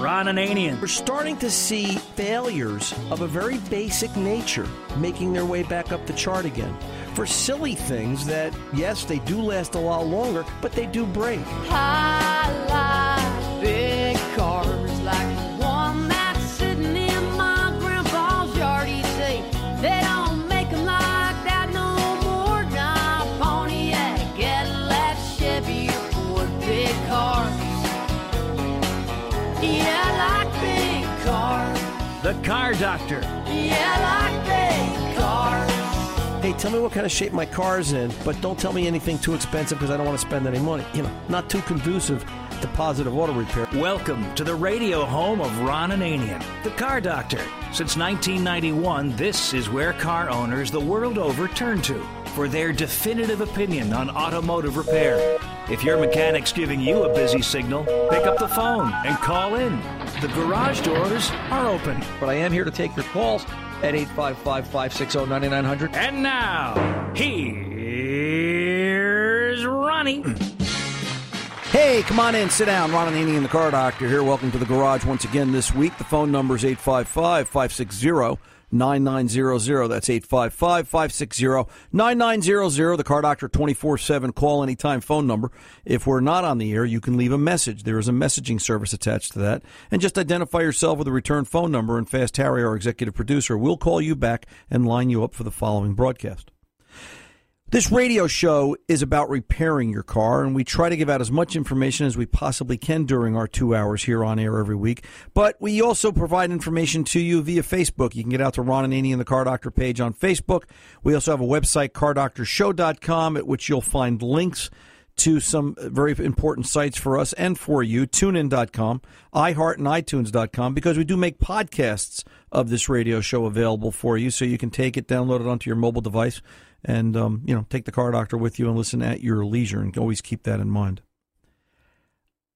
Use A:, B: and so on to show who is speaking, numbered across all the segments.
A: Ron Ananian.
B: We're starting to see failures of a very basic nature making their way back up the chart again. For silly things that, yes, they do last a lot longer, but they do break.
C: I
A: Car Doctor.
C: Yeah, like big cars.
B: Hey, tell me what kind of shape my car's in, but don't tell me anything too expensive because I don't want to spend any money. You know, not too conducive to positive auto repair.
A: Welcome to the radio home of Ron Ananian, the Car Doctor. Since 1991, this is where car owners the world over turn to for their definitive opinion on automotive repair. If your mechanic's giving you a busy signal, pick up the phone and call in. The garage doors are open.
D: But I am here to take your calls at 855 560 9900.
A: And now, here's Ronnie.
B: Hey, come on in, sit down. Ron Ananian and the Car Doctor here. Welcome to the garage once again this week. The phone number is 855 560 9900. That's 855 560 9900. The Car Doctor 24 7 call anytime phone number. If we're not on the air, you can leave a message. There is a messaging service attached to that. And just identify yourself with a return phone number, and Fast Harry, our executive producer, will call you back and line you up for the following broadcast. This radio show is about repairing your car, and we try to give out as much information as we possibly can during our two hours here on air every week. But we also provide information to you via Facebook. You can get out to Ron Ananian and the Car Doctor page on Facebook. We also have a website, cardoctorshow.com, at which you'll find links to some very important sites for us and for you, tunein.com, iHeart and iTunes.com, because we do make podcasts of this radio show available for you so you can take it, download it onto your mobile device, and um, you know take the car doctor with you and listen at your leisure and always keep that in mind.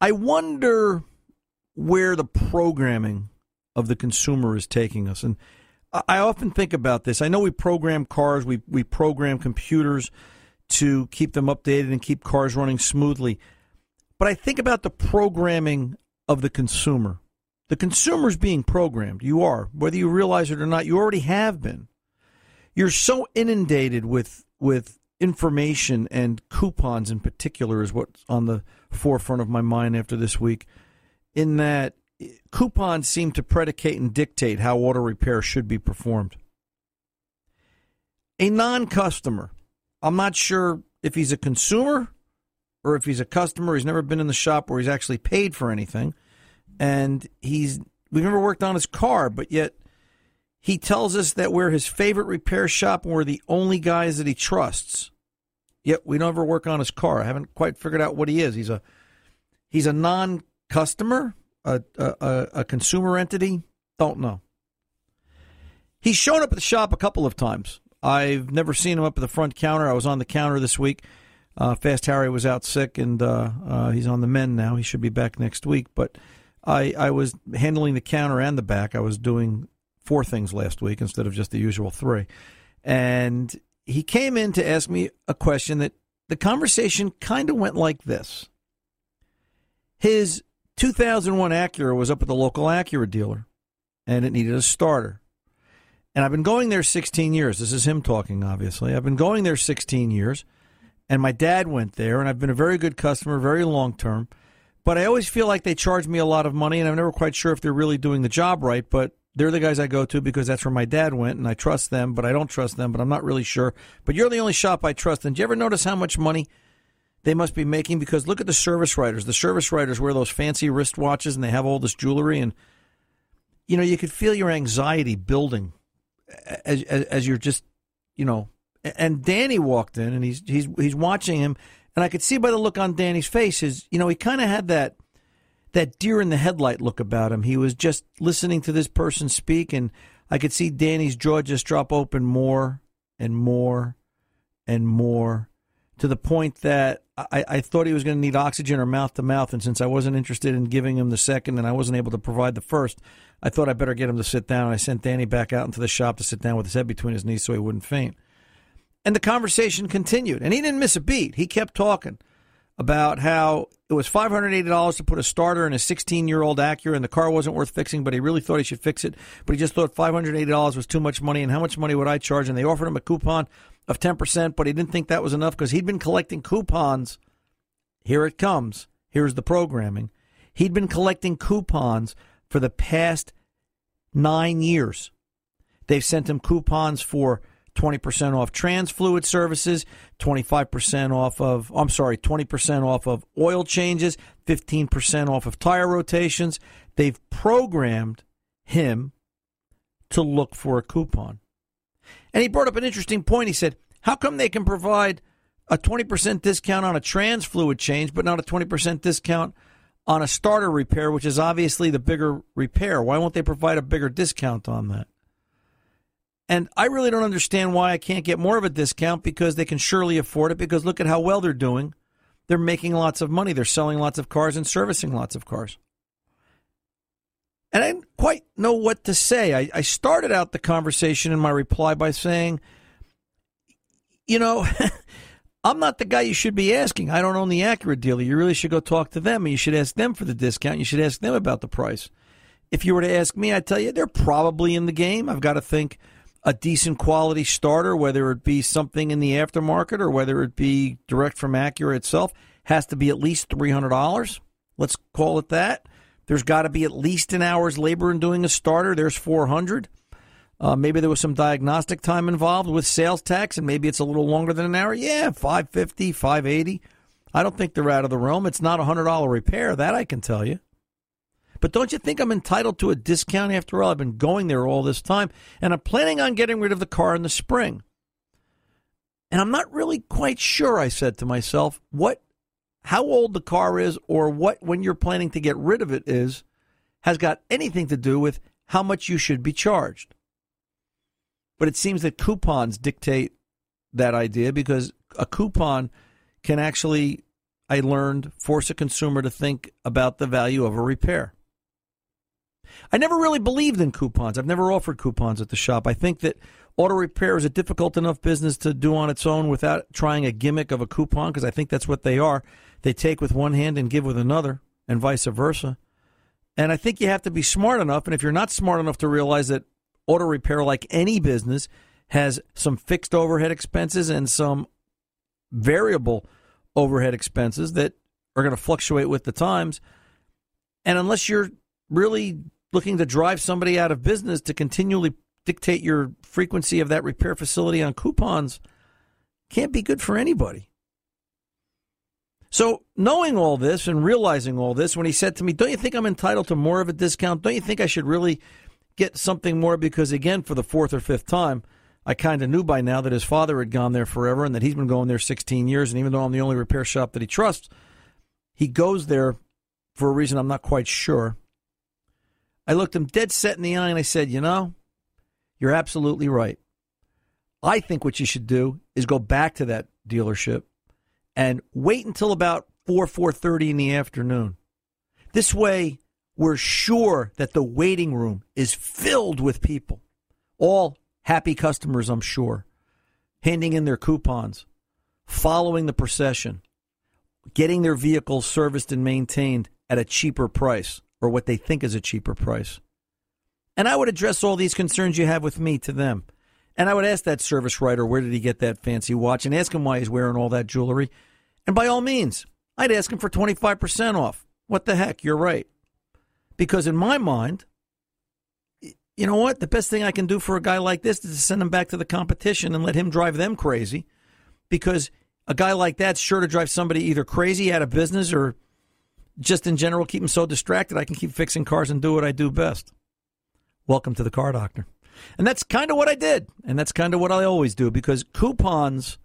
B: I wonder where the programming of the consumer is taking us. And I often think about this. I know we program cars, we, we program computers to keep them updated and keep cars running smoothly. But I think about the programming of the consumer. The consumer's being programmed. You are, whether you realize it or not, you already have been. You're so inundated with with information and coupons in particular is what's on the forefront of my mind after this week. In that coupons seem to predicate and dictate how auto repair should be performed. A non-customer, I'm not sure if he's a consumer or if he's a customer. He's never been in the shop where he's actually paid for anything, and he's we've never worked on his car, but yet he tells us that we're his favorite repair shop and we're the only guys that he trusts. Yet we don't ever work on his car. I haven't quite figured out what he is. He's a he's a non-customer, a a, a consumer entity. Don't know. He's shown up at the shop a couple of times. I've never seen him up at the front counter. I was on the counter this week. Uh, Fast Harry was out sick, and uh, uh, he's on the mend now. He should be back next week. But I, I was handling the counter and the back. I was doing four things last week instead of just the usual three. And he came in to ask me a question that the conversation kind of went like this. His 2001 Acura was up at the local Acura dealer, and it needed a starter. And I've been going there 16 years. This is him talking, obviously. I've been going there 16 years, and my dad went there, and I've been a very good customer, very long term. But I always feel like they charge me a lot of money, and I'm never quite sure if they're really doing the job right. But they're the guys I go to because that's where my dad went, and I trust them, but I don't trust them, but I'm not really sure. But you're the only shop I trust. And do you ever notice how much money they must be making? Because look at the service writers. The service writers wear those fancy wristwatches, and they have all this jewelry, and you know you could feel your anxiety building as, as, as you're just, you know. And Danny walked in, and he's he's he's watching him, and I could see by the look on Danny's face, is, you know he kind of had that that deer in the headlight look about him. He was just listening to this person speak, and I could see Danny's jaw just drop open more and more and more to the point that I, I thought he was going to need oxygen or mouth to mouth. And since I wasn't interested in giving him the second and I wasn't able to provide the first, I thought I better get him to sit down. I sent Danny back out into the shop to sit down with his head between his knees so he wouldn't faint. And the conversation continued, and he didn't miss a beat. He kept talking about how it was $580 to put a starter in a 16 year old Acura and the car wasn't worth fixing, but he really thought he should fix it. But he just thought $580 was too much money and how much money would I charge? And they offered him a coupon of 10%, but he didn't think that was enough because he'd been collecting coupons. Here it comes. Here's the programming. He'd been collecting coupons for the past nine years. They've sent him coupons for 20% off trans fluid services, 25% off of, I'm sorry, 20% off of oil changes, 15% off of tire rotations. They've programmed him to look for a coupon. And he brought up an interesting point. He said, How come they can provide a 20% discount on a trans fluid change, but not a 20% discount on a starter repair, which is obviously the bigger repair? Why won't they provide a bigger discount on that? And I really don't understand why I can't get more of a discount because they can surely afford it because look at how well they're doing. They're making lots of money. They're selling lots of cars and servicing lots of cars. And I didn't quite know what to say. I, I started out the conversation in my reply by saying, you know, I'm not the guy you should be asking. I don't own the Acura dealer. You really should go talk to them and you should ask them for the discount. You should ask them about the price. If you were to ask me, I'd tell you they're probably in the game. I've got to think a decent quality starter, whether it be something in the aftermarket or whether it be direct from Acura itself, has to be at least $300. Let's call it that. There's got to be at least an hour's labor in doing a starter. There's 400. Uh, maybe there was some diagnostic time involved with sales tax, and maybe it's a little longer than an hour. Yeah, 550, 580. I don't think they're out of the realm. It's not a $100 repair, that I can tell you. But don't you think I'm entitled to a discount after all? I've been going there all this time, and I'm planning on getting rid of the car in the spring. And I'm not really quite sure, I said to myself, what how old the car is or what when you're planning to get rid of it is has got anything to do with how much you should be charged. But it seems that coupons dictate that idea because a coupon can actually, I learned, force a consumer to think about the value of a repair. I never really believed in coupons. I've never offered coupons at the shop. I think that auto repair is a difficult enough business to do on its own without trying a gimmick of a coupon because I think that's what they are. They take with one hand and give with another, and vice versa. And I think you have to be smart enough. And if you're not smart enough to realize that auto repair, like any business, has some fixed overhead expenses and some variable overhead expenses that are going to fluctuate with the times. And unless you're really looking to drive somebody out of business to continually dictate your frequency of that repair facility on coupons can't be good for anybody. So, knowing all this and realizing all this, when he said to me, Don't you think I'm entitled to more of a discount? Don't you think I should really get something more? Because, again, for the fourth or fifth time, I kind of knew by now that his father had gone there forever and that he's been going there 16 years. And even though I'm the only repair shop that he trusts, he goes there for a reason I'm not quite sure. I looked him dead set in the eye and I said, You know, you're absolutely right. I think what you should do is go back to that dealership and wait until about 4 4:30 in the afternoon. This way we're sure that the waiting room is filled with people. All happy customers, I'm sure, handing in their coupons, following the procession, getting their vehicles serviced and maintained at a cheaper price or what they think is a cheaper price. And I would address all these concerns you have with me to them. And I would ask that service writer, where did he get that fancy watch? And ask him why he's wearing all that jewelry. And by all means, I'd ask him for 25% off. What the heck? You're right. Because in my mind, you know what? The best thing I can do for a guy like this is to send him back to the competition and let him drive them crazy. Because a guy like that's sure to drive somebody either crazy out of business or just in general keep them so distracted I can keep fixing cars and do what I do best. Welcome to the car doctor. And that's kind of what I did. And that's kind of what I always do because coupons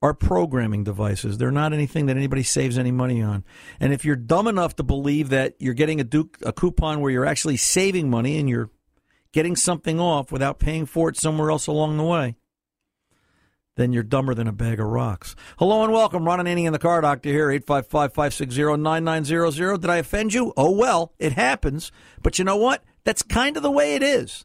B: are programming devices. They're not anything that anybody saves any money on. And if you're dumb enough to believe that you're getting a, a coupon where you're actually saving money and you're getting something off without paying for it somewhere else along the way, then you're dumber than a bag of rocks. Hello and welcome. Ron Ananian in the Car Doctor here, 855-560-9900. Did I offend you? Oh, well, it happens. But you know what? That's kind of the way it is.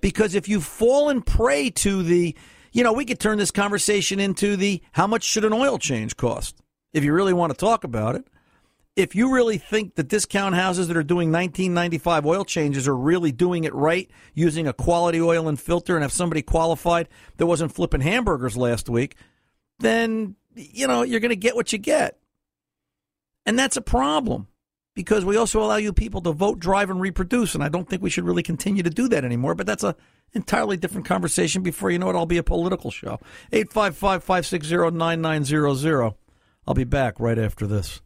B: Because if you've fallen prey to the, you know, we could turn this conversation into the how much should an oil change cost? if you really want to talk about it. If you really think the discount houses that are doing 1995 oil changes are really doing it right, using a quality oil and filter, and have somebody qualified that wasn't flipping hamburgers last week, then you know you're going to get what you get, and that's a problem because we also allow you people to vote, drive, and reproduce, and I don't think we should really continue to do that anymore. But that's a entirely different conversation. Before you know it, I'll be a political show. 855 560 9900. I'll be back right after this.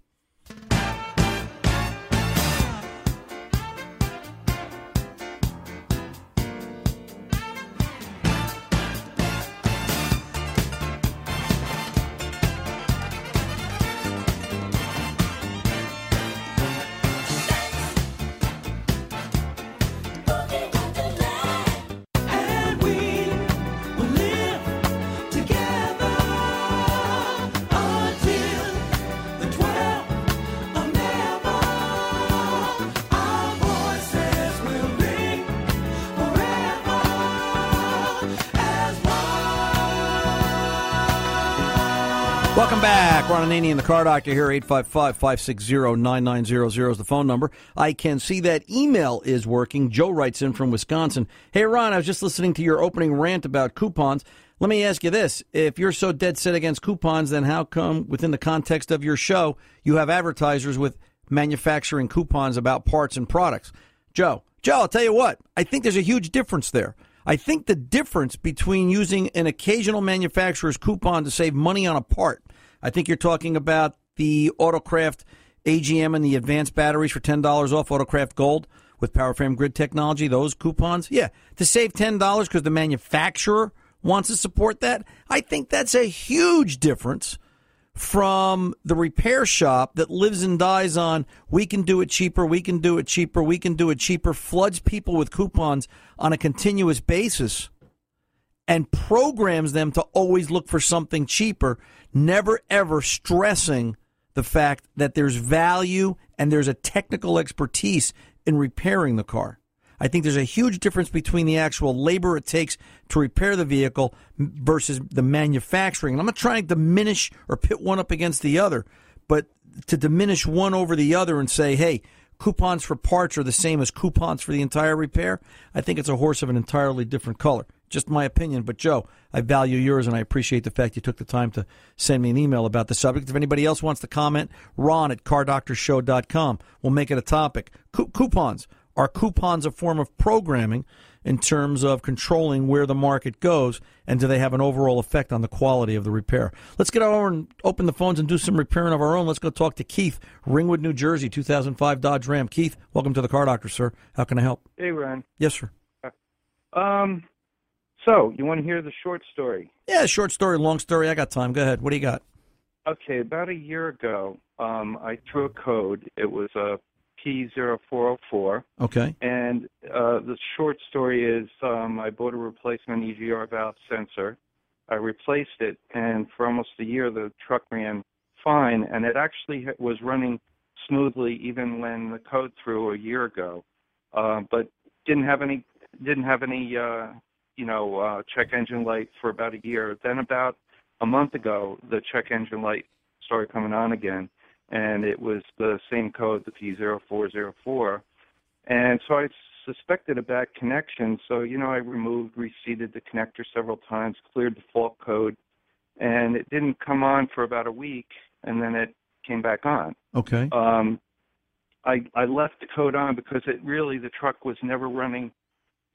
B: Ananian, the car doctor here, 855-560-9900 is the phone number. I can see that email is working. Joe writes in from Wisconsin. Hey, Ron, I was just listening to your opening rant about coupons. Let me ask you this. If you're so dead set against coupons, then how come within the context of your show, you have advertisers with manufacturing coupons about parts and products? Joe, Joe, I'll tell you what. I think there's a huge difference there. I think the difference between using an occasional manufacturer's coupon to save money on a part, I think you're talking about the Autocraft AGM and the advanced batteries for $10 off Autocraft Gold with PowerFrame grid technology, those coupons. Yeah, to save $10 because the manufacturer wants to support that. I think that's a huge difference from the repair shop that lives and dies on we can do it cheaper, we can do it cheaper, we can do it cheaper, floods people with coupons on a continuous basis and programs them to always look for something cheaper, never ever stressing the fact that there's value and there's a technical expertise in repairing the car. I think there's a huge difference between the actual labor it takes to repair the vehicle versus the manufacturing. And I'm not trying to diminish or pit one up against the other, but to diminish one over the other and say, hey, coupons for parts are the same as coupons for the entire repair, I think it's a horse of an entirely different color. Just my opinion. But Joe, I value yours and I appreciate the fact you took the time to send me an email about the subject. If anybody else wants to comment, Ron at cardoctorshow.com. We'll make it a topic. Coup- coupons. Are coupons a form of programming in terms of controlling where the market goes, and do they have an overall effect on the quality of the repair? Let's get over and open the phones and do some repairing of our own. Let's go talk to Keith, Ringwood, New Jersey, 2005 Dodge Ram. Keith, welcome to the Car Doctor, sir. How can I help?
E: Hey, Ron.
B: Yes, sir.
E: Um, so you want to hear the short story?
B: Yeah, short story, long story. I got time. Go ahead. What do you got?
E: Okay, about a year ago, um, I threw a code. It was a P0404,
B: Okay.
E: and uh, the short story is um, I bought a replacement EGR valve sensor. I replaced it, and for almost a year, the truck ran fine, and it actually was running smoothly even when the code threw a year ago. Uh, but didn't have any didn't have any uh, you know uh, check engine light for about a year. Then about a month ago, the check engine light started coming on again, and it was the same code, the P0404. And so I suspected a bad connection. So you know, I removed, reseated the connector several times, cleared the fault code, and it didn't come on for about a week, and then it came back on.
B: Okay.
E: Um, I I left the code on because it really the truck was never running,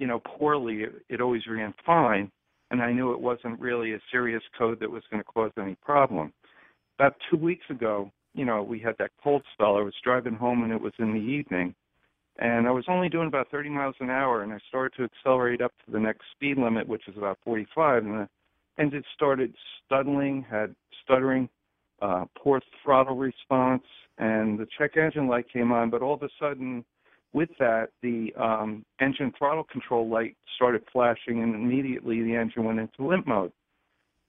E: you know, poorly. It, it always ran fine, and I knew it wasn't really a serious code that was going to cause any problem. About two weeks ago, you know, we had that cold spell. I was driving home and it was in the evening, and I was only doing about 30 miles an hour, and I started to accelerate up to the next speed limit, which is about 45, and the engine started stuttering, had stuttering, uh, poor throttle response, and the check engine light came on. But all of a sudden, with that, the um, engine throttle control light started flashing, and immediately the engine went into limp mode.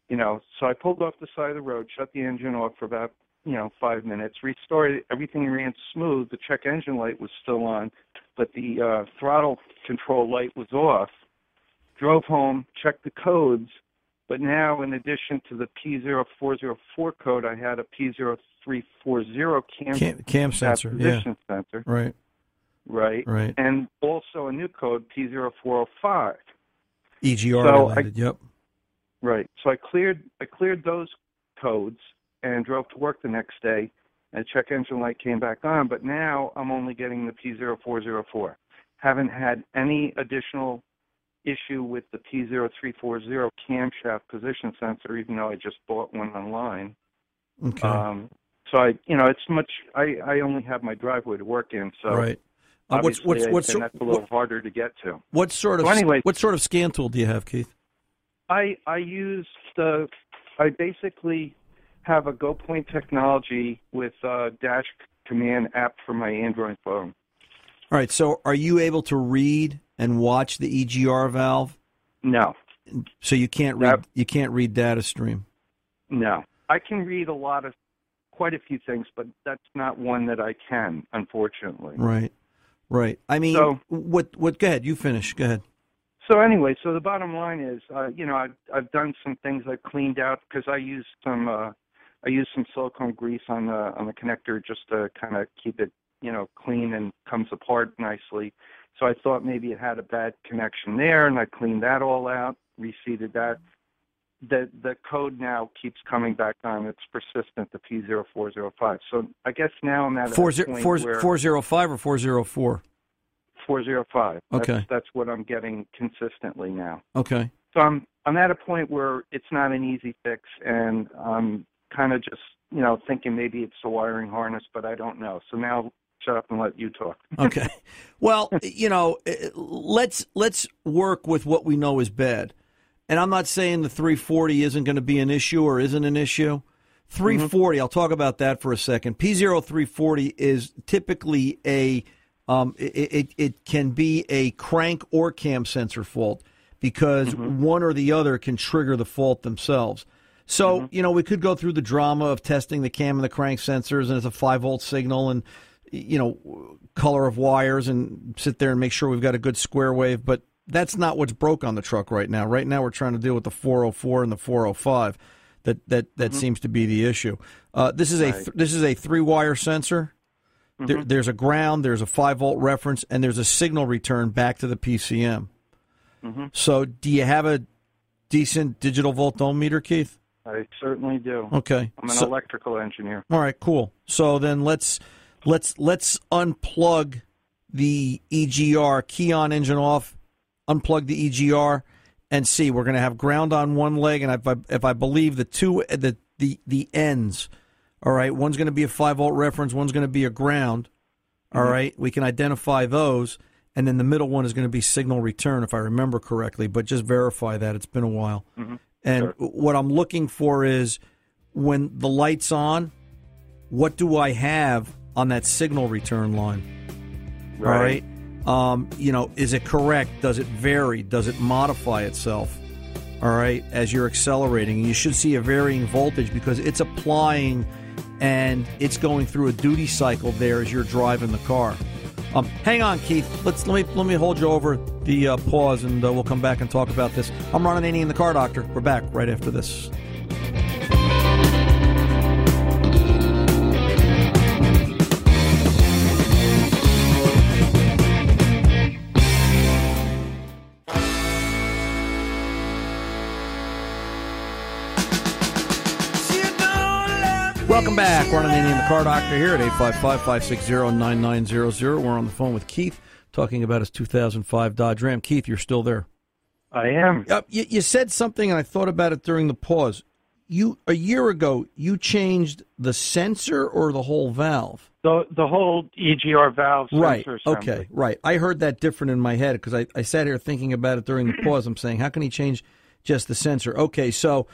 E: You know, so I pulled off the side of the road, shut the engine off for about you know five minutes, restarted. Everything ran smooth. The check engine light was still on, but the uh, throttle control light was off. Drove home, checked the codes, But now, in addition to the P0404 code, I had a P0340 cam,
B: Cam, cam sensor. Yeah.
E: sensor,
B: Right.
E: Right?
B: Right.
E: And also a new code, P0405.
B: EGR
E: So I-
B: yep.
E: Right. So I cleared I cleared those codes and drove to work the next day and check engine light came back on, but now I'm only getting the P0404. Haven't had any additional issue with the P0340 camshaft position sensor even though I just bought one online.
B: Okay.
E: Um so I you know, it's much I I only have my driveway to work in, so
B: right. Uh, what's what's what's
E: and that's a little
B: what,
E: harder to get to.
B: what sort of
E: So anyway-
B: what sort of scan tool do you have, Keith?
E: I I use the I basically have a GoPoint technology with a dash command app for my Android phone.
B: All right. So, are you able to read and watch the EGR valve?
E: No,
B: So you can't read
E: That-
B: you can't read data stream.
E: no. I can read a lot of quite a few things, but that's not one that I can, unfortunately.
B: Right. Right. I mean,
E: So-
B: what what? Go ahead. You finish. Go ahead.
E: So anyway, so the bottom line is, uh, you know, I've I've done some things. I've cleaned out because I used some uh, I used some silicone grease on the on the connector just to kind of keep it, you know, clean and comes apart nicely. So I thought maybe it had a bad connection there, and I cleaned that all out, reseated that. The the code now keeps coming back on. It's persistent, the P0405. So I guess now I'm at
B: Four
E: a
B: zero
E: point
B: four
E: where
B: four zero five or four zero four.
E: 405.
B: Okay.
E: that's what I'm getting consistently now.
B: Okay.
E: So I'm I'm at a point where it's not an easy fix, and I'm kind of just you know thinking maybe it's the wiring harness, but I don't know. So now shut up and let you talk.
B: Okay. well, you know, eh, let's let's work with what we know is bad. And I'm not saying the 340 isn't going to be an issue or isn't an issue. Mm-hmm. 340, I'll talk about that for a second. P0340 is typically a um, it, it it can be a crank or cam sensor fault because mm-hmm. one or the other can trigger the fault themselves. So, mm-hmm. you know, we could go through the drama of testing the cam and the crank sensors, and it's a 5 volt signal, and, you know, color of wires, and sit there and make sure we've got a good square wave. But that's not what's broke on the truck right now. Right now, we're trying to deal with the 404 and the 405. That that that mm-hmm. seems to be the issue. Uh, this is a th- this is a three wire sensor. There, mm-hmm. there's a ground, there's a five volt reference, and there's a signal return back to the PCM. Mm-hmm. So, do you have a decent digital voltometer, Keith?
E: I certainly do.
B: Okay.
E: I'm an
B: So-
E: electrical engineer.
B: all right, cool. So then let's let's let's unplug the EGR, key on engine off, unplug the EGR, and see. We're going to have ground on one leg, and if I, if I believe the two the the the ends, all right, one's going to be a five volt reference, one's going to be a ground. All mm-hmm. right, we can identify those, and then the middle one is going to be signal return, if I remember correctly. But just verify that it's been a while. Mm-hmm. And what I'm looking for is when the light's on, what do I have on that signal return line? All right. Um, you know, is it correct? Does it vary? Does it modify itself? All right, as you're accelerating, you should see a varying voltage because it's applying and it's going through a duty cycle there as you're driving the car. Um, hang on, Keith. Let's let me let me hold you over the uh, pause, and uh, we'll come back and talk about this. I'm Ron Ananian, the car doctor. We're back right after this. Back. Ron Ananian, the car doctor, here at 855-560-9900. We're on the phone with Keith talking about his 2005 Dodge Ram. Keith, you're still there.
E: I am.
B: Uh, you, you said something, and I thought about it during the pause. You a year ago, you changed the sensor or the whole valve.
E: The the whole EGR valve
B: Right. Okay. Right. I heard that different in my head because I, I sat here thinking about it during the pause. I'm saying, how can he change just the sensor? Okay. So,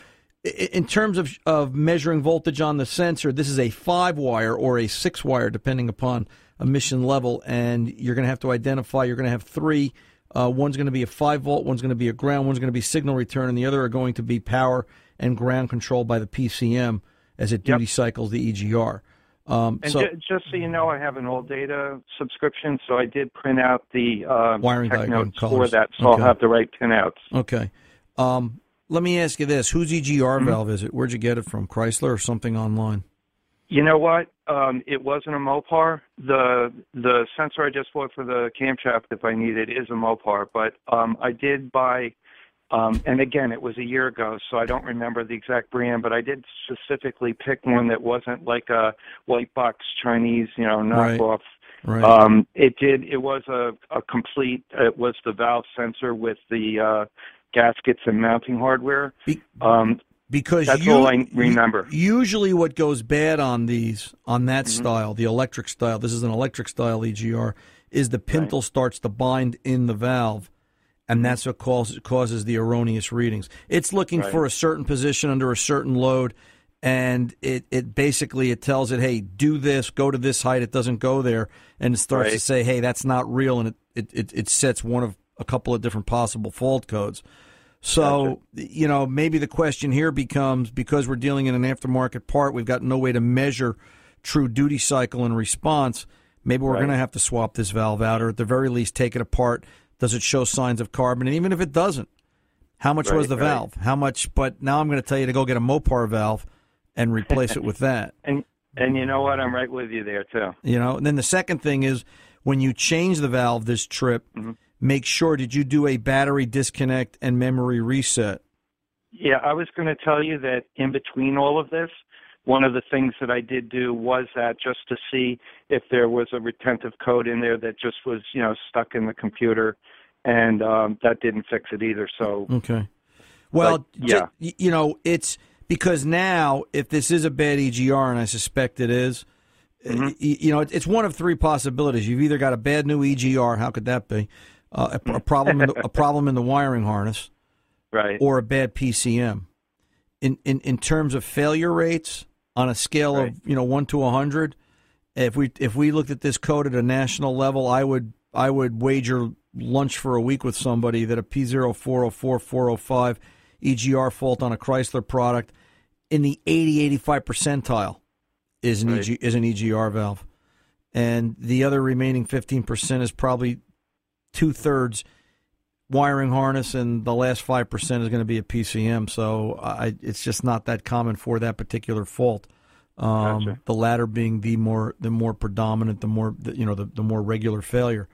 B: in terms of of measuring voltage on the sensor, this is a five wire or a six wire, depending upon emission level, and you're going to have to identify. You're going to have three. Uh, one's going to be a five volt, one's going to be a ground, one's going to be signal return, and the other are going to be power and ground controlled by the PCM as it duty cycles the EGR. Um,
E: And
B: so
E: ju- just so you know, I have an old data subscription, so I did print out the uh,
B: Wiring
E: tech notes for that, so
B: Okay.
E: I'll have the right pinouts.
B: Okay. Um, let me ask you this: whose EGR valve is it? Where'd you get it from? Chrysler or something online?
E: You know what? Um, it wasn't a Mopar. The the sensor I just bought for the camshaft, if I need it, is a Mopar. But um, I did buy, um, and again, it was a year ago, so I don't remember the exact brand. But I did specifically pick one that wasn't like a white box Chinese, you know,
B: Right.
E: knockoff.
B: Right.
E: Um, it did. It was a, a complete. It was the valve sensor with the uh, gaskets and mounting hardware.
B: Be-
E: Um,
B: because
E: That's
B: you-
E: all I remember.
B: Usually, what goes bad on these, on that
E: Mm-hmm.
B: style, the electric style, this is an electric style EGR, is the pintle starts to bind in the valve, and that's what causes causes the erroneous readings. It's looking
E: Right.
B: for a certain position under a certain load, and it it basically it tells it, hey, do this, go to this height. It doesn't go there, and it starts to say, hey, that's not real, and it it, it, it sets one of a couple of different possible fault codes. So, you know, maybe the question here becomes because we're dealing in an aftermarket part, we've got no way to measure true duty cycle and response. Maybe we're
E: Right.
B: going to have to swap this valve out, or at the very least, take it apart. Does it show signs of carbon? And even if it doesn't, how much was the
E: right.
B: valve? How much? But now I'm going to tell you to go get a Mopar valve and replace it with that.
E: and and you know what? I'm right with you there too.
B: You know, and then the second thing is when you change the valve this trip,
E: Mm-hmm.
B: Make sure did you do a battery disconnect and memory reset?
E: Yeah, I was going to tell you that in between all of this, one of the things that I did do was that just to see if there was a retentive code in there that just was, you know, stuck in the computer, and um, that didn't fix it either. So
B: Okay. Well,
E: But, yeah.
B: y- you know, it's because now if this is a bad EGR, and I suspect it is,
E: Mm-hmm.
B: you know, it's one of three possibilities. You've either got a bad new EGR, how could that be? Uh, a, a problem, in the, a problem in the wiring harness,
E: right,
B: or a bad PCM. In in in terms of failure rates on a scale
E: Right.
B: of you know one to a hundred, if we if we looked at this code at a national level, I would I would wager lunch for a week with somebody that a P zero four zero four four zero five EGR fault on a Chrysler product in the 80 85 percentile is an
E: Right.
B: EG, is an EGR valve, and the other remaining fifteen percent is probably two thirds wiring harness, and the last five percent is going to be a PCM. So I, it's just not that common for that particular fault. Um,
E: Gotcha.
B: The latter being the more the more predominant, the more the, you know the, the more regular failure.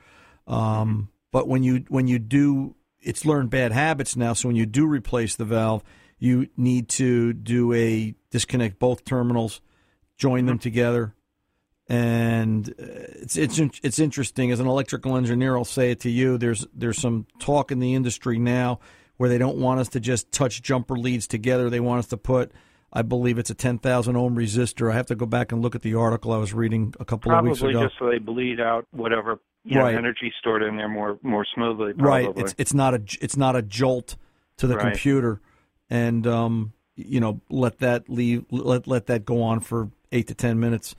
B: Um, But when you when you do, it's learned bad habits now. So when you do replace the valve, you need to do a disconnect both terminals, join them together, and uh, it's it's it's interesting. As an electrical engineer, I'll say it to you. There's there's some talk in the industry now where they don't want us to just touch jumper leads together. They want us to put, I believe it's a 10,000 ohm resistor. I have to go back and look at the article I was reading a couple of weeks ago.
E: probably just so they bleed out whatever you know,
B: Right.
E: energy stored in there more more smoothly.
B: right. It's it's not a it's not a jolt to the
E: Right.
B: computer, and um, you know let that leave let let that go on for eight to ten minutes.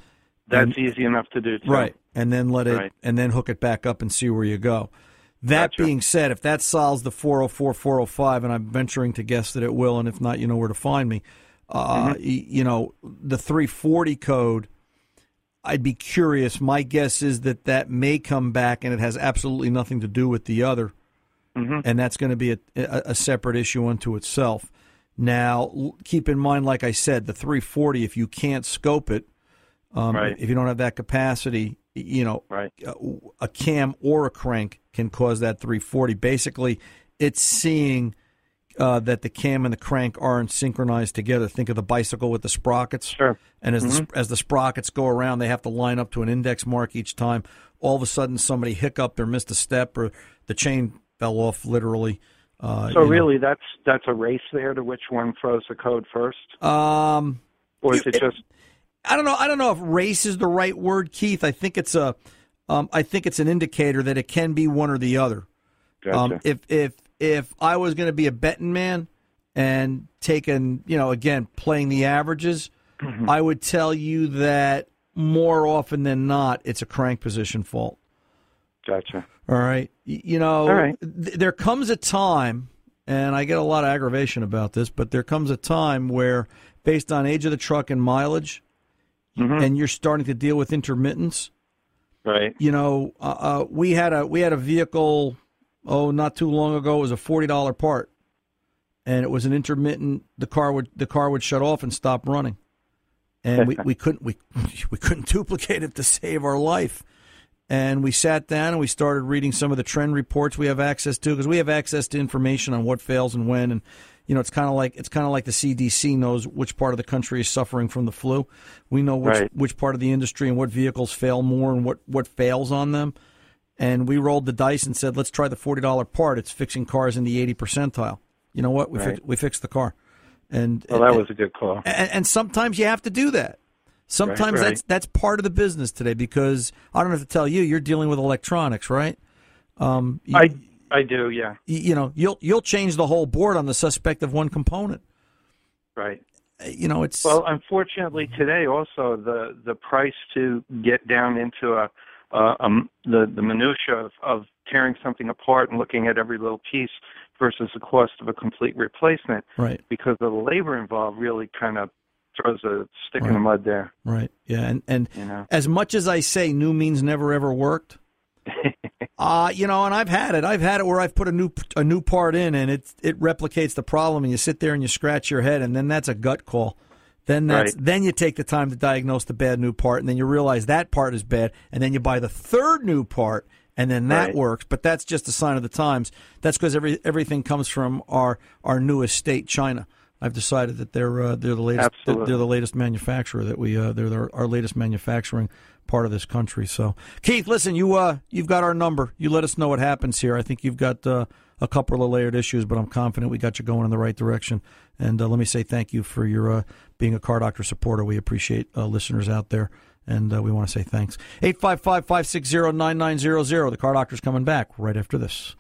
E: That's
B: and-
E: easy enough to do. Too.
B: Right. And then let it
E: Right.
B: and then hook it back up and see where you go. That
E: Gotcha.
B: being said, if that solves the 404 405 and I'm venturing to guess that it will and if not you know where to find me. Uh,
E: Mm-hmm.
B: you know, the 340 code I'd be curious. My guess is that that may come back and it has absolutely nothing to do with the other.
E: Mhm.
B: And that's going to be a, a, a separate issue unto itself. Now, keep in mind, like I said, the 340, if you can't scope it, um,
E: Right.
B: if you don't have that capacity, you know,
E: Right.
B: a, a cam or a crank can cause that 340. Basically, it's seeing uh, that the cam and the crank aren't synchronized together. Think of the bicycle with the sprockets.
E: Sure.
B: And as the, as the sprockets go around, they have to line up to an index mark each time. All of a sudden, somebody hiccuped or missed a step, or the chain fell off literally. Uh,
E: So
B: you know.
E: really, that's that's a race there to which one throws the code first,
B: um,
E: or is
B: You-
E: it just
B: I don't know. I don't know if race is the right word, Keith. I think it's a, um, I think it's an indicator that it can be one or the other.
E: gotcha?
B: Um, if if if I was going to be a betting man and taking, you know, again playing the averages,
E: Mm-hmm.
B: I would tell you that more often than not, it's a crank position fault.
E: gotcha.
B: All right, you know,
E: All right.
B: th- there comes a time, and I get a lot of aggravation about this, but there comes a time where, based on age of the truck and mileage,
E: Mhm.
B: and you're starting to deal with intermittence.
E: Right.
B: You know, uh, uh, we had a we had a vehicle, oh, not too long ago. It was a forty dollar part, and it was an intermittent. The car would the car would shut off and stop running, and we, we couldn't we we couldn't duplicate it to save our life. And we sat down and we started reading some of the trend reports we have access to because we have access to information on what fails and when. And you know, it's kind of like it's kind of like the CDC knows which part of the country is suffering from the flu. We know which
E: Right.
B: which part of the industry and what vehicles fail more and what what fails on them. And we rolled the dice and said, let's try the forty dollar part. It's fixing cars in the eighty percentile. You know what? We
E: Right.
B: fix, we fixed the car. And
E: Well, that was a good call.
B: and, and sometimes you have to do that. Sometimes
E: Right, right.
B: that's that's part of the business today because I don't have to tell you, you're dealing with electronics, right? Um, you,
E: I I do, yeah,
B: you know, you'll you'll change the whole board on the suspect of one component.
E: right.
B: You know, it's
E: Well, unfortunately, today also the the price to get down into a, uh, um, the the minutia of, of tearing something apart and looking at every little piece versus the cost of a complete replacement
B: right,
E: because of the labor involved really kind of throws a stick in the mud there.
B: right, yeah, and and
E: You know.
B: as much as I say new means never ever worked. Uh, you know, and I've had it. I've had it where I've put a new a new part in, and it it replicates the problem, and you sit there and you scratch your head, and then that's a gut call. Then that's
E: Right.
B: then you take the time to diagnose the bad new part, and then you realize that part is bad, and then you buy the third new part, and then that
E: Right.
B: works. But that's just a sign of the times. That's because every everything comes from our our newest state, China. I've decided that they're uh, they're the latest they're,
E: Absolutely.
B: they're the latest manufacturer that we uh, they're, they're our latest manufacturing part of this country. So Keith, listen, you uh you've got our number. You let us know what happens here. I think you've got uh, a couple of layered issues, but I'm confident we got you going in the right direction. And uh, let me say thank you for your uh, being a car doctor supporter. We appreciate uh, listeners out there. And uh, we want to say thanks. 855 560 9900. The car doctor's coming back right after this.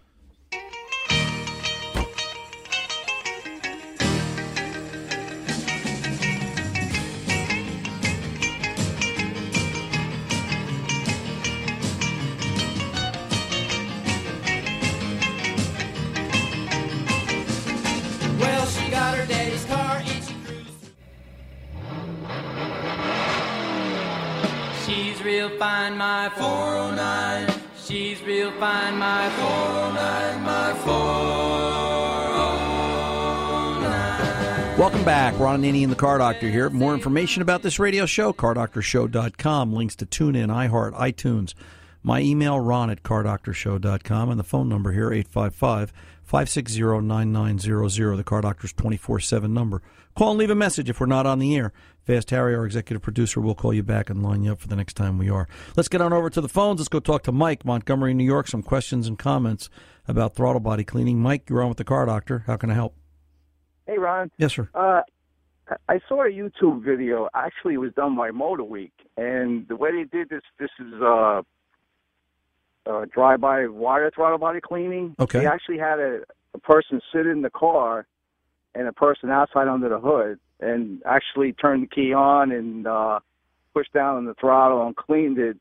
F: Fine, my 409. She's real fine, my 409, my 409.
B: Welcome back. Ron Ananian and the Car Doctor here. More information about this radio show, cardoctorshow.com. Links to TuneIn, iHeart, iTunes. My email, ron at cardoctorshow.com. And the phone number here, 855 560 9900. The Car Doctor's 24 7 number. Call and leave a message if we're not on the air. Fast Harry, our executive producer, will call you back and line you up for the next time we are. Let's get on over to the phones. Let's go talk to Mike, Montgomery, New York. Some questions and comments about throttle body cleaning. Mike, you're on with the Car Doctor. How can I help?
G: Hey, Ron.
B: Yes, sir.
G: Uh, I- saw a YouTube video. Actually, it was done by MotorWeek, and the way they did this, this is uh, uh, drive-by wire throttle body cleaning.
B: Okay.
G: They actually had a, a person sit in the car, and a person outside under the hood, and actually turned the key on and uh, pushed down on the throttle and cleaned it.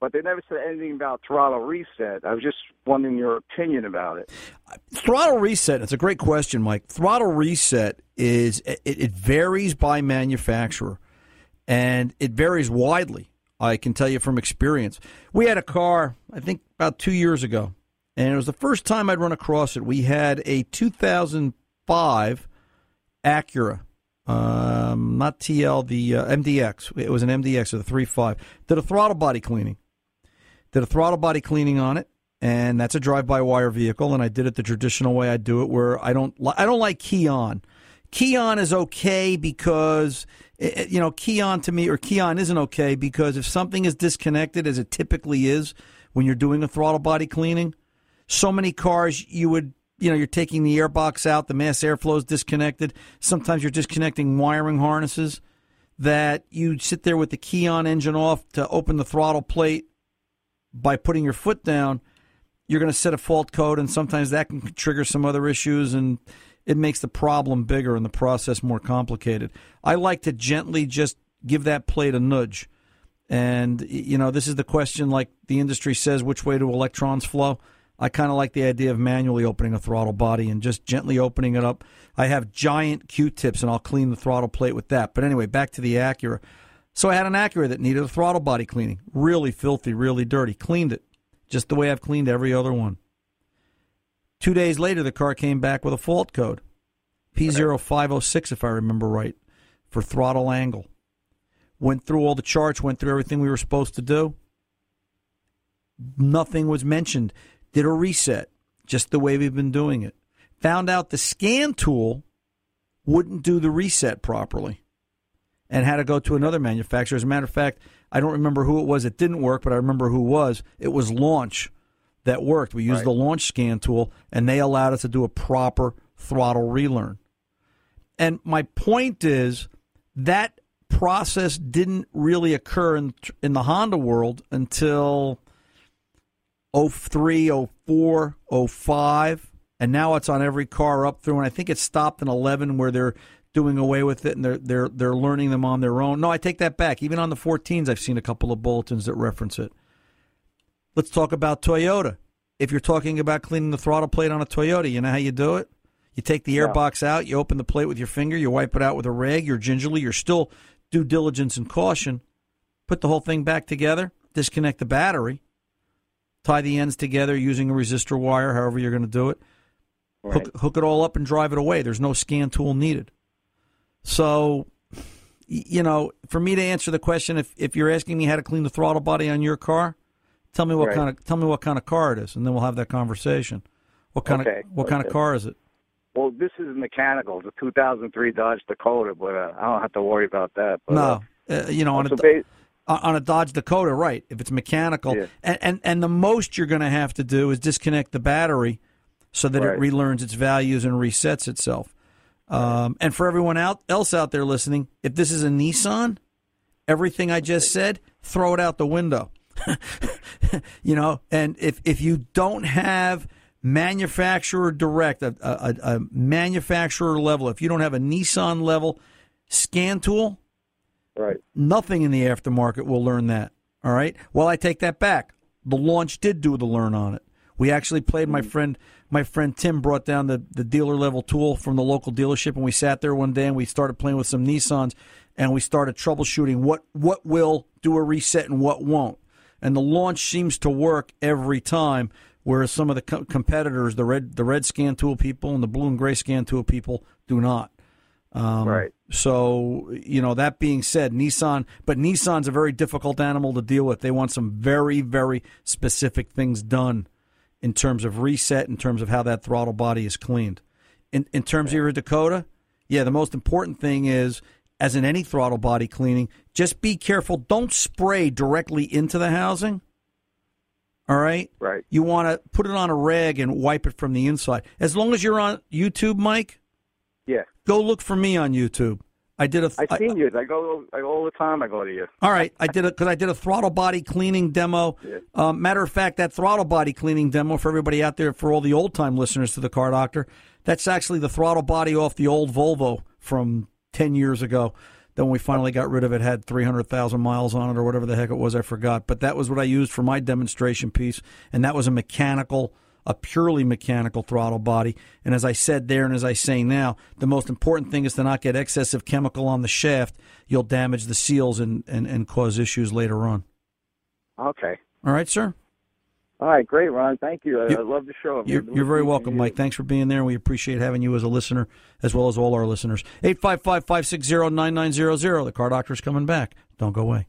G: But they never said anything about throttle reset. I was just wondering your opinion about it.
B: Throttle reset. It's a great question, Mike. Throttle reset is it, it varies by manufacturer, and it varies widely. I can tell you from experience. We had a car, I think, about two years ago, and it was the first time I'd run across it. We had a 2005 Acura, um, not TL, the uh, MDX. It was an MDX or the 3.5. Did a throttle body cleaning. Did a throttle body cleaning on it and that's a drive-by-wire vehicle, and I did it the traditional way I do it, where I don't li- I don't like key on. Key on is okay because eh, you know key on to me or key on isn't okay because if something is disconnected, as it typically is when you're doing a throttle body cleaning, so many cars you would you know you're taking the airbox out, the mass airflow is disconnected. Sometimes you're disconnecting wiring harnesses that you sit there with the key on engine off to open the throttle plate by putting your foot down you're going to set a fault code, and sometimes that can trigger some other issues, and it makes the problem bigger and the process more complicated. I like to gently just give that plate a nudge. And, you know, this is the question like the industry says which way do electrons flow? I kind of like the idea of manually opening a throttle body and just gently opening it up. I have giant Q tips, and I'll clean the throttle plate with that. But anyway, back to the Acura. So I had an Acura that needed a throttle body cleaning. Really filthy, really dirty. Cleaned it just the way I've cleaned every other one. Two days later, the car came back with a fault code. P0506, if I remember right, for throttle angle. Went through all the charts, went through everything we were supposed to do. Nothing was mentioned. Did a reset, just the way we've been doing it. Found out the scan tool wouldn't do the reset properly and had to go to another manufacturer. As a matter of fact, I don't remember who it was that didn't work, but I remember who it was. It was Launch that worked. We used
H: Right.
B: the Launch scan tool, and they allowed us to do a proper throttle relearn. And my point is that process didn't really occur in in the Honda world until 03, 04, 05, and now it's on every car up through. And I think it stopped in 11 where they're doing away with it and they're they're they're learning them on their own. No, I take that back. Even on the 14s, I've seen a couple of bulletins that reference it. Let's talk about Toyota. If you're talking about cleaning the throttle plate on a Toyota, you know how you do it? You take the air
G: Yeah.
B: box out, you open the plate with your finger, you wipe it out with a rag, you're gingerly, you're still due diligence and caution. Put the whole thing back together, disconnect the battery, tie the ends together using a resistor wire, however you're going to do it. Hook, hook it all up and drive it away. There's no scan tool needed. So, you know, for me to answer the question, if, if you're asking me how to clean the throttle body on your car, tell me what
G: Right.
B: kind of tell me what kind of car it is, and then we'll have that conversation. What kind
G: Okay,
B: of what kind of car is it?
G: Well, this is mechanical. It's a 2003 Dodge Dakota, but uh, I don't have to worry about that. But,
B: no, uh, you know, on a
G: ba-
B: on a Dodge Dakota, right? If it's mechanical,
G: Yeah.
B: and, and and the most you're going to have to do is disconnect the battery so that
G: Right.
B: it relearns its values and resets itself. Um, and for everyone out else out there listening, if this is a Nissan, everything I just said, throw it out the window. you know, and if if you don't have manufacturer direct, a, a, a manufacturer level, if you don't have a Nissan level scan tool,
G: right.
B: nothing in the aftermarket will learn that. All right. Well, I take that back. The launch did do the learn on it. We actually played. My friend, my friend Tim brought down the, the dealer level tool from the local dealership, and we sat there one day and we started playing with some Nissans, and we started troubleshooting what what will do a reset and what won't. And the launch seems to work every time, whereas some of the co- competitors, the red the red scan tool people and the blue and gray scan tool people, do not. Um,
G: Right.
B: So, you know, that being said, Nissan, but Nissan's a very difficult animal to deal with. They want some very, very specific things done in terms of reset, in terms of how that throttle body is cleaned. In, in terms of your Dakota, yeah, the most important thing is, as in any throttle body cleaning, just be careful. Don't spray directly into the housing. All right?
G: Right.
B: You want to put it on a rag and wipe it from the inside. As long as you're on YouTube, Mike,
G: Yeah.
B: Go look for me on YouTube. I did a.
G: I've
B: I-
G: seen you. I go I go all the time. I go to you.
B: all right, I did it because I did a throttle body cleaning demo. Um, matter of fact, that throttle body cleaning demo for everybody out there, for all the old time listeners to the Car Doctor, that's actually the throttle body off the old Volvo from ten years ago. Then we finally got rid of it, had three hundred thousand miles on it or whatever the heck it was, I forgot. But that was what I used for my demonstration piece, and that was a mechanical. A purely mechanical throttle body. And as I said there, and as I say now, the most important thing is to not get excessive chemical on the shaft. You'll damage the seals and, and, and cause issues later on.
G: Okay.
B: All right, sir?
G: All right. Great, Ron. Thank you. I,
B: You-
G: I love the show.
B: You're, you're very welcome. Mike. Thanks for being there, we appreciate having you as a listener as well as all our listeners. 855 560 9900. The car doctor's coming back. Don't go away.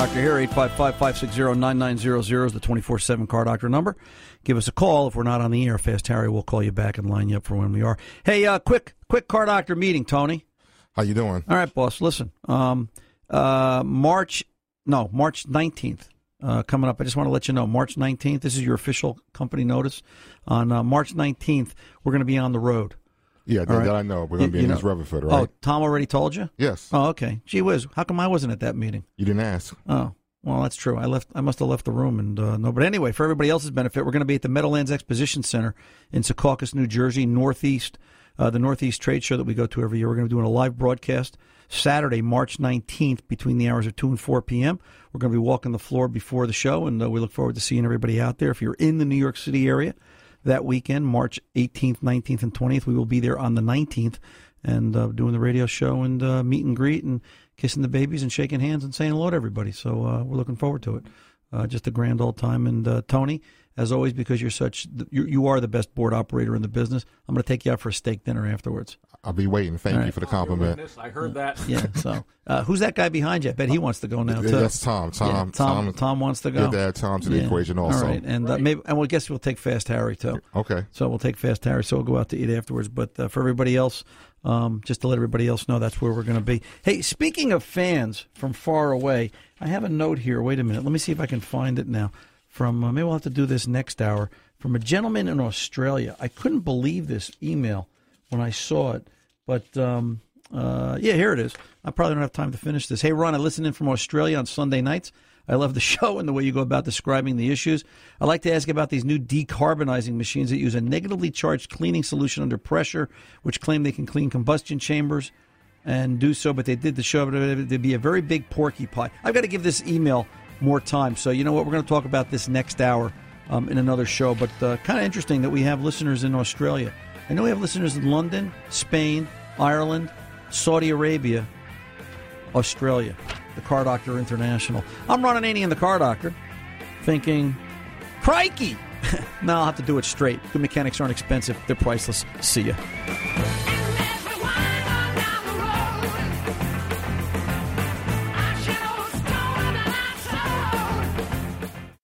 B: And Annie and the Car Doctor here. 855-560-9900 is the 24-7 Car Doctor number. Give us a call. If we're not on the air, Fast Harry we'll call you back and line you up for when we are. Hey, uh, quick, quick Car Doctor meeting, Tony.
H: How you doing?
B: All right, boss. Listen, um, uh, March, no, March 19th uh, coming up. I just want to let you know, March 19th, this is your official company notice. On uh, March 19th, we're going to be on the road.
H: Yeah, that,
B: right.
H: that I know. We're going to be
B: You-
H: in
B: you
H: East Rutherford,
B: Oh. Tom already told you?
H: yes.
B: Oh, okay. Gee whiz, how come I wasn't at that meeting?
H: You didn't ask.
B: Oh, well, that's true. I left. I must have left the room, and uh, no. But anyway, for everybody else's benefit, we're going to be at the Meadowlands Exposition Center in Secaucus, New Jersey, northeast uh, the Northeast Trade Show that we go to every year. We're going to be doing a live broadcast Saturday, March 19th, between the hours of 2 and 4 p.m. We're going to be walking the floor before the show, and uh, we look forward to seeing everybody out there. If you're in the New York City area that weekend, March 18th, 19th, and 20th, we will be there on the 19th and uh, doing the radio show and uh, meet and greet and kissing the babies and shaking hands and saying hello to everybody. So uh, we're looking forward to it. Uh, just a grand old time. And uh, Tony, as always, because you're such you, you are the best board operator in the business. I'm going to take you out for a steak dinner afterwards.
H: I'll be waiting. Thank
B: All
H: you
B: right.
H: for the compliment.
D: I heard that.
B: Yeah. So uh, who's that guy behind you? I bet he wants to go now too.
H: That's Tom. Tom.
B: Yeah, Tom.
H: Tom.
B: Tom wants to go.
H: Good to add Tom to the
B: Yeah.
H: equation also.
B: All right, and uh, maybe and we'll guess we'll take Fast Harry too.
H: Okay.
B: So we'll take Fast Harry. So we'll go out to eat afterwards. But uh, for everybody else, um, just to let everybody else know, that's where we're going to be. Hey, speaking of fans from far away, I have a note here. Wait a minute. Let me see if I can find it now. From uh, maybe we'll have to do this next hour. From a gentleman in Australia. I couldn't believe this email when I saw it, but um, uh, yeah, here it is. I probably don't have time to finish this. Hey, Ron, I listen in from Australia on Sunday nights. I love the show and the way you go about describing the issues. I'd like to ask about these new decarbonizing machines that use a negatively charged cleaning solution under pressure, which claim they can clean combustion chambers and do so, but they did the show, but there'd be a very big porcupine. I've got to give this email more time. So, you know what? We're going to talk about this next hour um, in another show, but uh, kind of interesting that we have listeners in Australia. I know we have listeners in London, Spain, Ireland, Saudi Arabia, Australia, the Car Doctor International. I'm Ron Ananian, the Car Doctor, thinking, crikey! now I'll have to do it straight. Good mechanics aren't expensive, they're priceless. See ya.